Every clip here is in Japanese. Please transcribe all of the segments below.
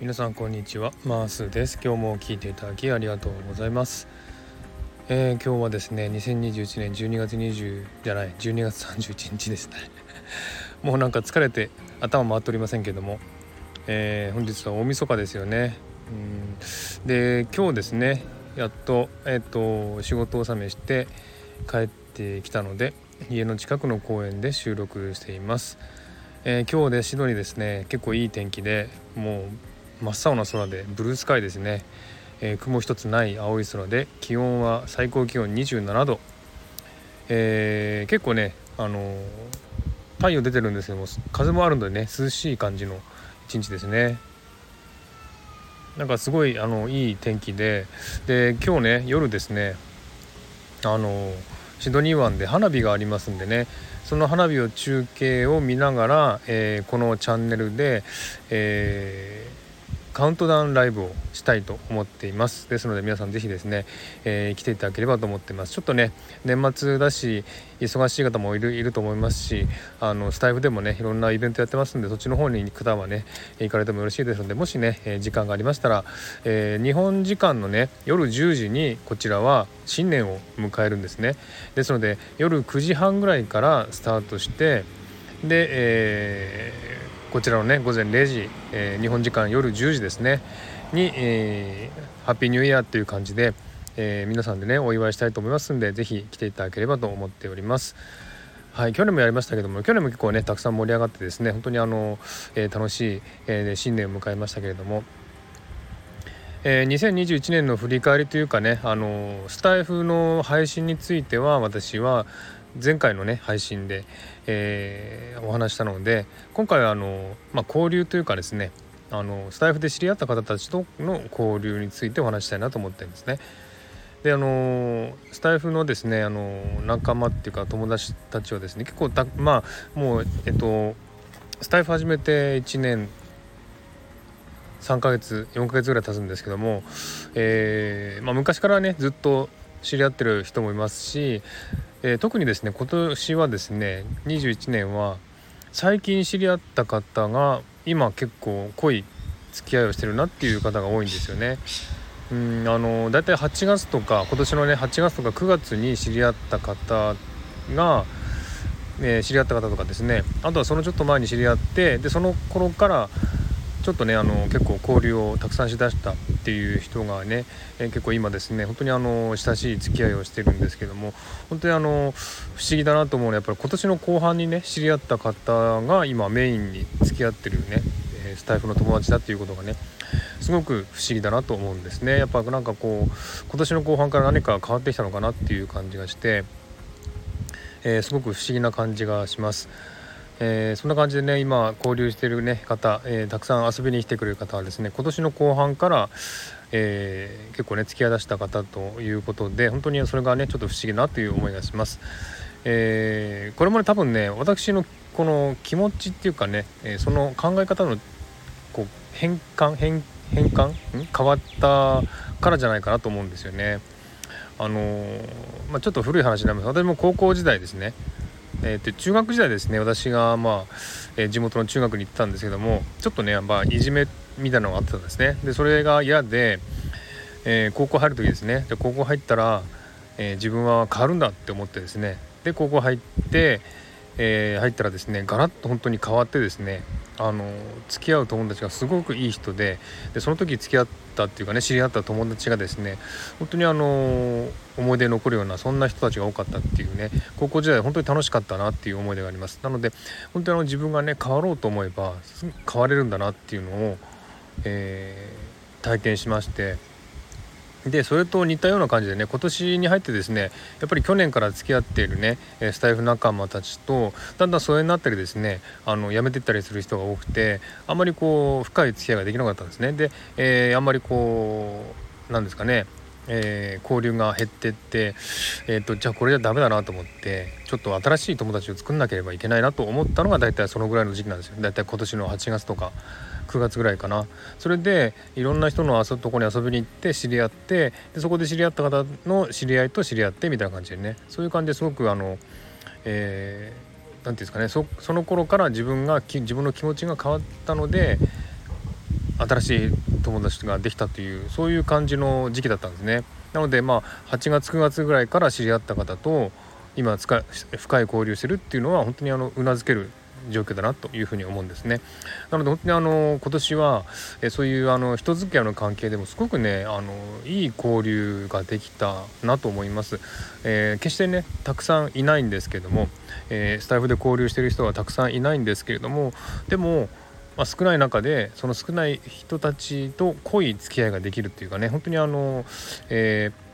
皆さんこんにちは。マースです。今日も聞いていただきありがとうございます、えー、今日はですね2021年12月20じゃない12月31日ですね。もうなんか疲れて頭回っておりませんけども、えー、本日は大晦日ですよね。うん。で今日ですねやっとえっ、ー、と仕事納めして帰ってきたので家の近くの公園で収録しています、えー、今日でシドニーですね。結構いい天気でもう真っ青な空でブルースカイですね、えー、雲一つない青い空で気温は最高気温27度、えー、結構ねあの、太陽出てるんですけども風もあるのでね。涼しい感じの一日ですね。なんかすごいあのいい天気で。で今日ね夜ですねあのシドニー湾で花火がありますんでね。その花火を中継を見ながら、えー、このチャンネルで、えーカウントダウンライブをしたいと思っています。ですので皆さん是非ですね、えー、来ていただければと思ってます。ちょっとね年末だし忙しい方もいると思いますしあのスタイフでもねいろんなイベントやってますんでそっちの方に行く方はね行かれてもよろしいですのでもしね、え時間がありましたら、えー、日本時間のね夜10時にこちらは新年を迎えるんですね。ですので夜9時半ぐらいからスタートしてで、えーこちらのね午前0時、えー、日本時間夜10時ですねに、えー、ハッピーニューイヤーっていう感じで、えー、皆さんでねお祝いしたいと思いますんで是非来ていただければと思っております。はい、去年もやりましたけども去年も結構ねたくさん盛り上がってですね本当にあの、えー、楽しい、えー、新年を迎えましたけれども、えー、2021年の振り返りというかねあのスタイフの配信については私は前回のね配信で、えー、お話したので今回はあの、まあ、交流というかですねあのスタイフで知り合った方たちとの交流についてお話したいなと思ってるんですね。であのスタイフのですねあの仲間っていうか友達たちはですね結構たまあもうえっとスタイフ始めて1年3ヶ月4ヶ月ぐらい経つんですけども、えーまあ、昔からねずっと知り合ってる人もいますしえー、特にですね今年はですね21年は最近知り合った方が今結構濃い付き合いをしてるなっていう方が多いんですよね。うんあのだいたい8月とか今年のね8月とか9月に知り合った方が、えー、知り合った方とかですねあとはそのちょっと前に知り合ってでその頃からちょっとねあの結構交流をたくさんしだしたっていう人がね、え、結構今ですね本当にあの親しい付き合いをしてるんですけども本当にあの不思議だなと思うのはやっぱり今年の後半にね知り合った方が今メインに付き合ってるね、スタイフの友達だっていうことがねすごく不思議だなと思うんですねやっぱなんかこう今年の後半から何か変わってきたのかなっていう感じがして、えー、すごく不思議な感じがします。えー、そんな感じでね今交流してる、ね、方、えー、たくさん遊びに来てくれる方はですね今年の後半から、えー、結構ね付き合いだした方ということで本当にそれがねちょっと不思議なという思いがします。えこれもね多分ね私のこの気持ちっていうかね、えその考え方のこう変換変変換？変わったからじゃないかなと思うんですよね。あのまあ、ちょっと古い話になります私も高校時代ですねえー、と中学時代ですね私が、まあえー、地元の中学に行ったんですけどもちょっとね、まあ、いじめみたいなのがあったんですね。でそれが嫌で、えー、高校入る時ですね。で高校入ったら、え自分は変わるんだって思ってですね。で高校入って、え入ったらですねガラッと本当に変わってですねあの付き合う友達がすごくいい人ででその時付き合ったっていうかね知り合った友達がですね本当にあの思い出に残るようなそんな人たちが多かったっていうね高校時代本当に楽しかったなっていう思い出があります。なので本当にあの自分がね変わろうと思えば変われるんだなっていうのを、えー、体験しましてでそれと似たような感じでね今年に入ってですねやっぱり去年から付き合っているねスタイフ仲間たちとだんだん疎遠になったりですねあの辞めてったりする人が多くてあんまりこう深い付き合いができなかったんですね。で、えー、あんまりこうなんですかねえー、交流が減ってって、えーと、じゃあこれじゃダメだなと思ってちょっと新しい友達を作んなければいけないなと思ったのが大体そのぐらいの時期なんですよ。大体今年の8月とか9月ぐらいかな。それでいろんな人のとこに遊びに行って知り合ってでそこで知り合った方の知り合いと知り合ってみたいな感じでね。そういう感じですごくあのえー、て言うんですかね。そその頃から自分が自分の気持ちが変わったので新しい友達ができたというそういう感じの時期だったんですね。なのでまあ8月9月ぐらいから知り合った方と今深い交流してるっていうのは本当にあのうなずける状況だなというふうに思うんですね。なので本当にあの今年はえそういうあの人付き合いの関係でもすごくねあのいい交流ができたなと思います。えー、決してねたくさんいないんですけども、えー、スタイフで交流してる人はたくさんいないんですけれどもでもまあ、少ない中でその少ない人たちと濃い付き合いができるっていうかね本当にあの、えー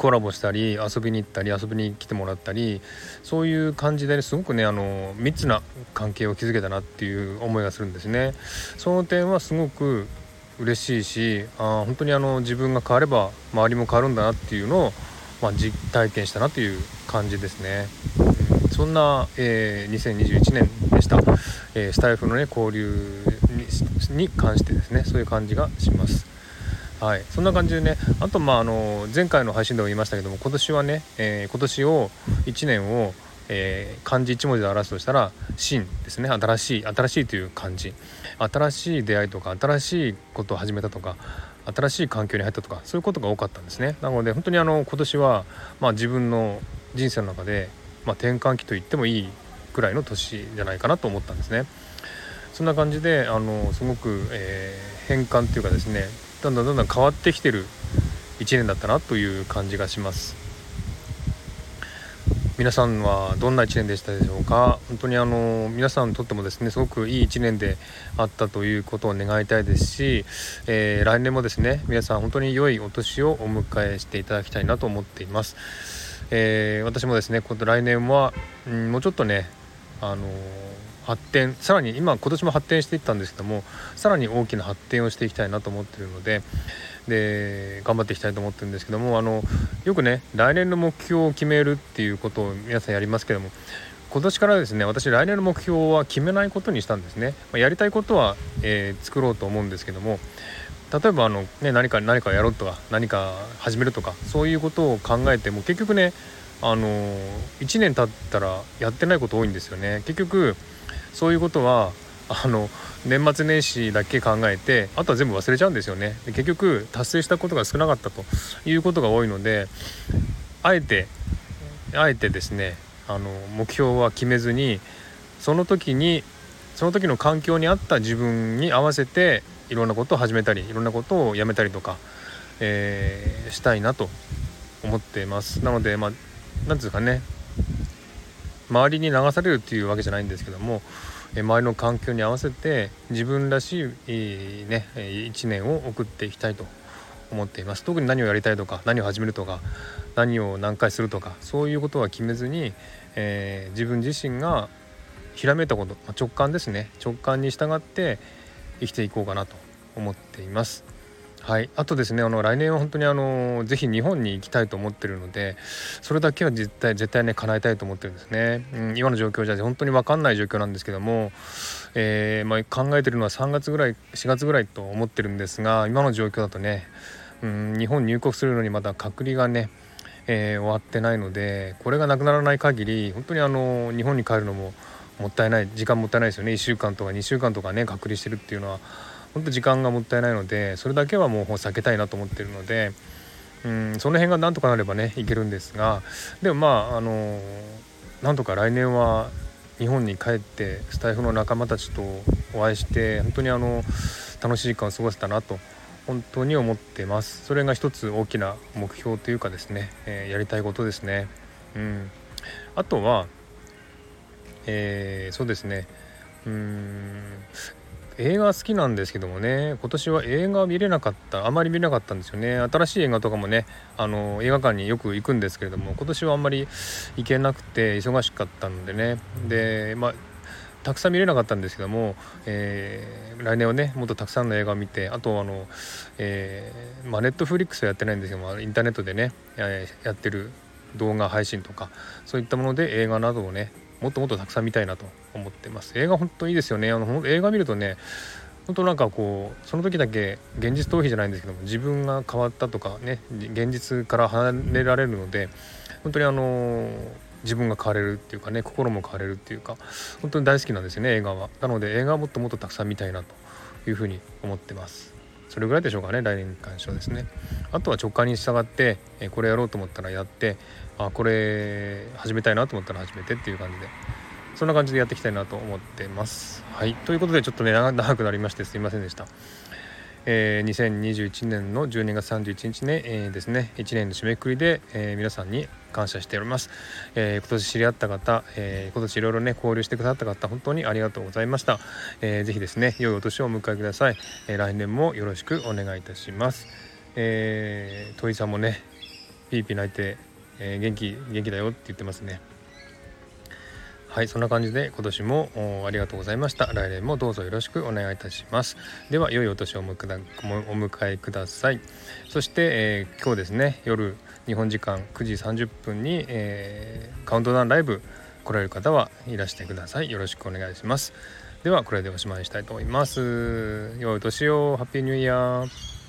コラボしたり遊びに行ったり遊びに来てもらったりそういう感じですごくねあの密な関係を築けたなっていう思いがするんですね。その点はすごく嬉しいしあ本当にあの自分が変われば周りも変わるんだなっていうのを、まあ、実体験したなという感じですね。そんな、えー、2021年でした、えー、スタイフのね交流に関してですねそういう感じがします。はい、そんな感じでねあとまああの前回の配信でも言いましたけども今年はね、えー、今年を1年を、えー、漢字1文字で表すとしたら「新」ですね。新しい新しいという漢字。新しい出会いとか新しいことを始めたとか新しい環境に入ったとかそういうことが多かったんですね。なので本当にあの今年は、まあ、自分の人生の中で、まあ、転換期と言ってもいいくらいの年じゃないかなと思ったんですね。そんな感じであのすごく、えー、変換っていうかですねだんだんだんだん変わってきてる1年だったなという感じがします。皆さんはどんな1年でしたでしょうか？本当にあの皆さんにとってもですねすごくいい1年であったということを願いたいですし、えー、来年もですね皆さん本当に良いお年をお迎えしていただきたいなと思っています、えー、私もですね今度来年は、うん、もうちょっとねあの発展さらに今今年も発展していったんですけどもさらに大きな発展をしていきたいなと思ってるのでで頑張っていきたいと思ってるんですけどもあのよくね来年の目標を決めるっていうことを皆さんやりますけども今年からですね私来年の目標は決めないことにしたんですね、まあ、やりたいことは、えー、作ろうと思うんですけども例えばあの、ね、何か何かやろうとか何か始めるとかそういうことを考えても結局ねあの1年経ったらやってないこと多いんですよね。結局そういうことはあの年末年始だけ考えてあとは全部忘れちゃうんですよね。で結局達成したことが少なかったということが多いのであえてあえてですねあの目標は決めずにその時にその時の環境に合った自分に合わせていろんなことを始めたりいろんなことをやめたりとか、えー、したいなと思ってます。なのでまあ何ていうかね。周りに流されるっていうわけじゃないんですけども周りの環境に合わせて自分らしい、ね、1年を送っていきたいと思っています特に何をやりたいとか何を始めるとか何を何回するとかそういうことは決めずに、えー、自分自身がひらめいたこと、ま、直感ですね直感に従って生きていこうかなと思っています。はい、あとですねあの来年は本当にあのぜひ日本に行きたいと思ってるのでそれだけは絶対絶対ね叶えたいと思ってるんですね、うん、今の状況じゃ本当に分かんない状況なんですけども、えー、まあ、考えてるのは3月ぐらい4月ぐらいと思ってるんですが今の状況だとね、うん、日本入国するのにまだ隔離がねえー、終わってないのでこれがなくならない限り本当にあの日本に帰るのももったいない時間もったいないですよね。1週間とか2週間とかね隔離してるっていうのは本当時間がもったいないのでそれだけはもう避けたいなと思ってるのでうんその辺がなんとかなればねいけるんですがでもまああのなんとか来年は日本に帰ってスタイフの仲間たちとお会いして本当にあの楽しい時間を過ごせたなと本当に思ってます。それが一つ大きな目標というかですね、えー、やりたいことですね。うん。あとはえー、そうですね。うん。映画好きなんですけどもね今年は映画見れなかったあまり見れなかったんですよね。新しい映画とかもねあの映画館によく行くんですけれども今年はあんまり行けなくて忙しかったのでね。でまあたくさん見れなかったんですけども、えー、来年はねもっとたくさんの映画を見てあとあの、えー、まあ、ネットフリックスはやってないんですけどもインターネットでね、え、やってる動画配信とかそういったもので映画などをねもっともっとたくさん見たいなと思ってます。映画本当いいですよね。あの映画見るとね本当なんかこうその時だけ現実逃避じゃないんですけども自分が変わったとかね現実から離れられるので本当にあの自分が変われるっていうかね心も変われるっていうか本当に大好きなんですよね映画は。なので映画はもっともっとたくさん見たいなというふうに思ってます。それぐらいでしょうかね来年に関してはですね。あとは直感に従って、えこれやろうと思ったらやってあこれ始めたいなと思ったら始めてっていう感じでそんな感じでやっていきたいなと思ってます。はい。ということでちょっとね長くなりましてすいませんでした。えー、2021年の12月31日ね、えー、ですね1年の締めくくりで、えー、皆さんに感謝しております、えー、今年知り合った方、えー、今年いろいろね交流してくださった方本当にありがとうございました、えー、ぜひですね良いお年をお迎えください、えー、来年もよろしくお願いいたします、えー、戸井さんもねピーピー泣いて、えー、元気元気だよって言ってますね。はいそんな感じで今年もありがとうございました。来年もどうぞよろしくお願いいたします。では良いお年をお迎えください。そして、えー、今日ですね夜日本時間9時30分に、えー、カウントダウンライブ来られる方はいらしてください。よろしくお願いします。ではこれでおしまいにしたいと思います。良いお年を。ハッピーニューイヤー。